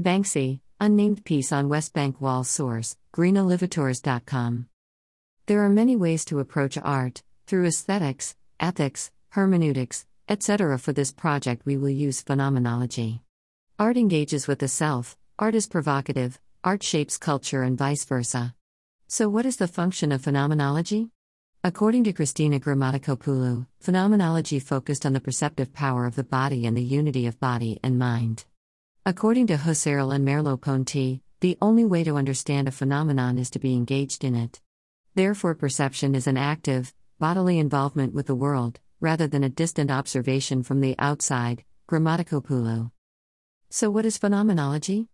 Banksy, unnamed piece on West Bank wall source, greenolivators.com. There are many ways to approach art, through aesthetics, ethics, hermeneutics, etc. For this project, we will use phenomenology. Art engages with the self, art is provocative, art shapes culture, and vice versa. So, what is the function of phenomenology? According to Christina Grammatikopoulou, phenomenology focused on the perceptive power of the body and the unity of body and mind. According to Husserl and Merleau-Ponty, the only way to understand a phenomenon is to be engaged in it. Therefore, perception is an active, bodily involvement with the world, rather than a distant observation from the outside. Grammatikopoulou. So, what is phenomenology?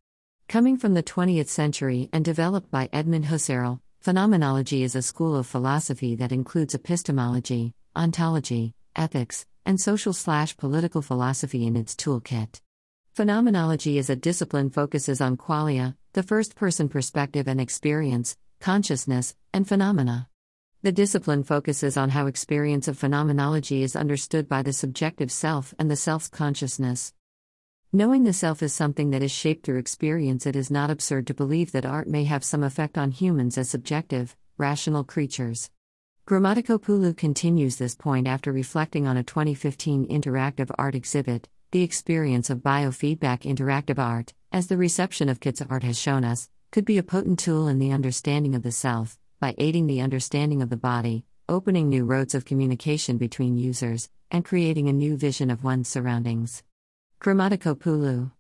Coming from the 20th century and developed by Edmund Husserl, phenomenology is a school of philosophy that includes epistemology, ontology, ethics, and social/political philosophy in its toolkit. Phenomenology is a discipline focuses on qualia, the first person perspective and experience, consciousness, and phenomena. The discipline focuses on how experience of phenomenology is understood by the subjective self and the self's consciousness. Knowing the self is something that is shaped through experience, it is not absurd to believe that art may have some effect on humans as subjective, rational creatures. Grammatikopoulou continues this point after reflecting on a 2015 interactive art exhibit, the experience of biofeedback interactive art, as the reception of Kit's art has shown us, could be a potent tool in the understanding of the self, by aiding the understanding of the body, opening new roads of communication between users, and creating a new vision of one's surroundings. Grammatikopoulou.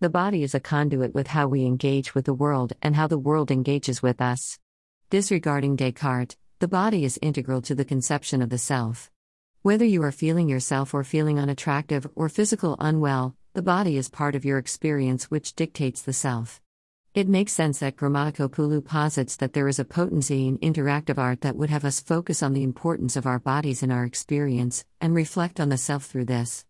The body is a conduit with how we engage with the world and how the world engages with us. Disregarding Descartes, the body is integral to the conception of the self. Whether you are feeling yourself or feeling unattractive or physical unwell, the body is part of your experience which dictates the self. It makes sense that Grammatikopoulou posits that there is a potency in interactive art that would have us focus on the importance of our bodies in our experience and reflect on the self through this.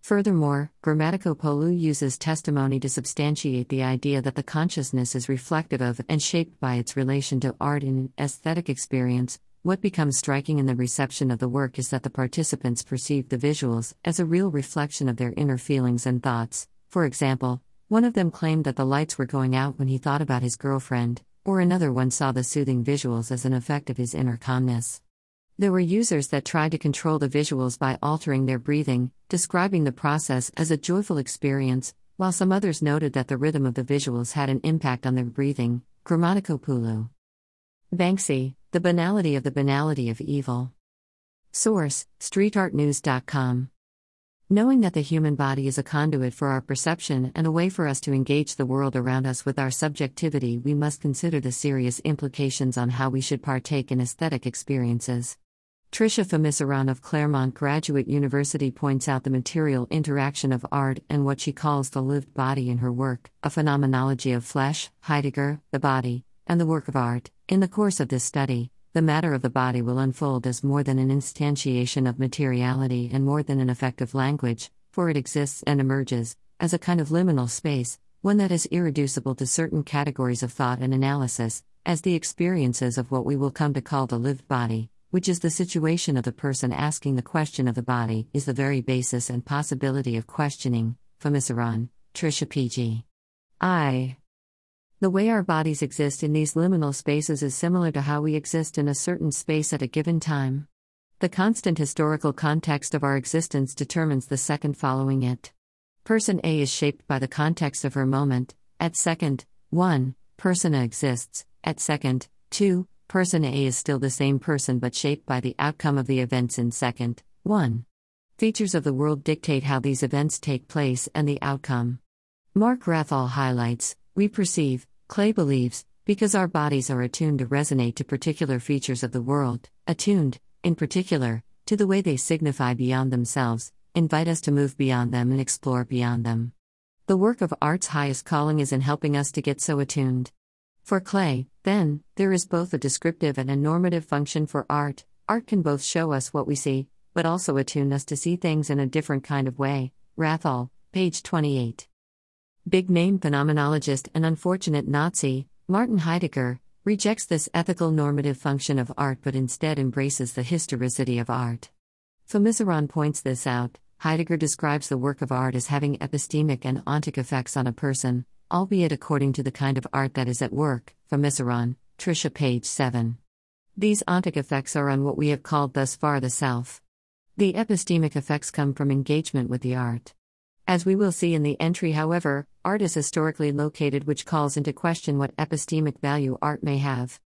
Furthermore, Grammatikopoulou uses testimony to substantiate the idea that the consciousness is reflective of and shaped by its relation to art in an aesthetic experience, what becomes striking in the reception of the work is that the participants perceive the visuals as a real reflection of their inner feelings and thoughts. For example, one of them claimed that the lights were going out when he thought about his girlfriend, or another one saw the soothing visuals as an effect of his inner calmness. There were users that tried to control the visuals by altering their breathing, describing the process as a joyful experience, while some others noted that the rhythm of the visuals had an impact on their breathing. Grammatikopoulou. Banksy, The Banality of the Banality of Evil. Source StreetArtNews.com. Knowing that the human body is a conduit for our perception and a way for us to engage the world around us with our subjectivity, we must consider the serious implications on how we should partake in aesthetic experiences. Tricia Famissarane of Claremont Graduate University points out the material interaction of art and what she calls the lived body in her work, A Phenomenology of Flesh, Heidegger, The Body, and the Work of Art. In the course of this study, the matter of the body will unfold as more than an instantiation of materiality and more than an effect of language, for it exists and emerges, as a kind of liminal space, one that is irreducible to certain categories of thought and analysis, as the experiences of what we will come to call the lived body, which is the situation of the person asking the question of the body, is the very basis and possibility of questioning. Famissarane, Trisha P.G. I. The way our bodies exist in these liminal spaces is similar to how we exist in a certain space at a given time. The constant historical context of our existence determines the second following it. Person A is shaped by the context of her moment. At second, 1, person A exists. At second, 2, person A is still the same person but shaped by the outcome of the events in second, 1. Features of the world dictate how these events take place and the outcome. Mark Wrathall highlights We perceive, Klee believes, because our bodies are attuned to resonate to particular features of the world, attuned, in particular, to the way they signify beyond themselves, invite us to move beyond them and explore beyond them. The work of art's highest calling is in helping us to get so attuned. For Klee, then, there is both a descriptive and a normative function for art. Art can both show us what we see, but also attune us to see things in a different kind of way. Wrathall, page 28. Big name phenomenologist and unfortunate Nazi, Martin Heidegger, rejects this ethical normative function of art but instead embraces the historicity of art. Famissarane points this out Heidegger describes the work of art as having epistemic and ontic effects on a person, albeit according to the kind of art that is at work. From Misseron, Tricia, page 7. These ontic effects are on what we have called thus far the self. The epistemic effects come from engagement with the art. As we will see in the entry, however, art is historically located, which calls into question what epistemic value art may have.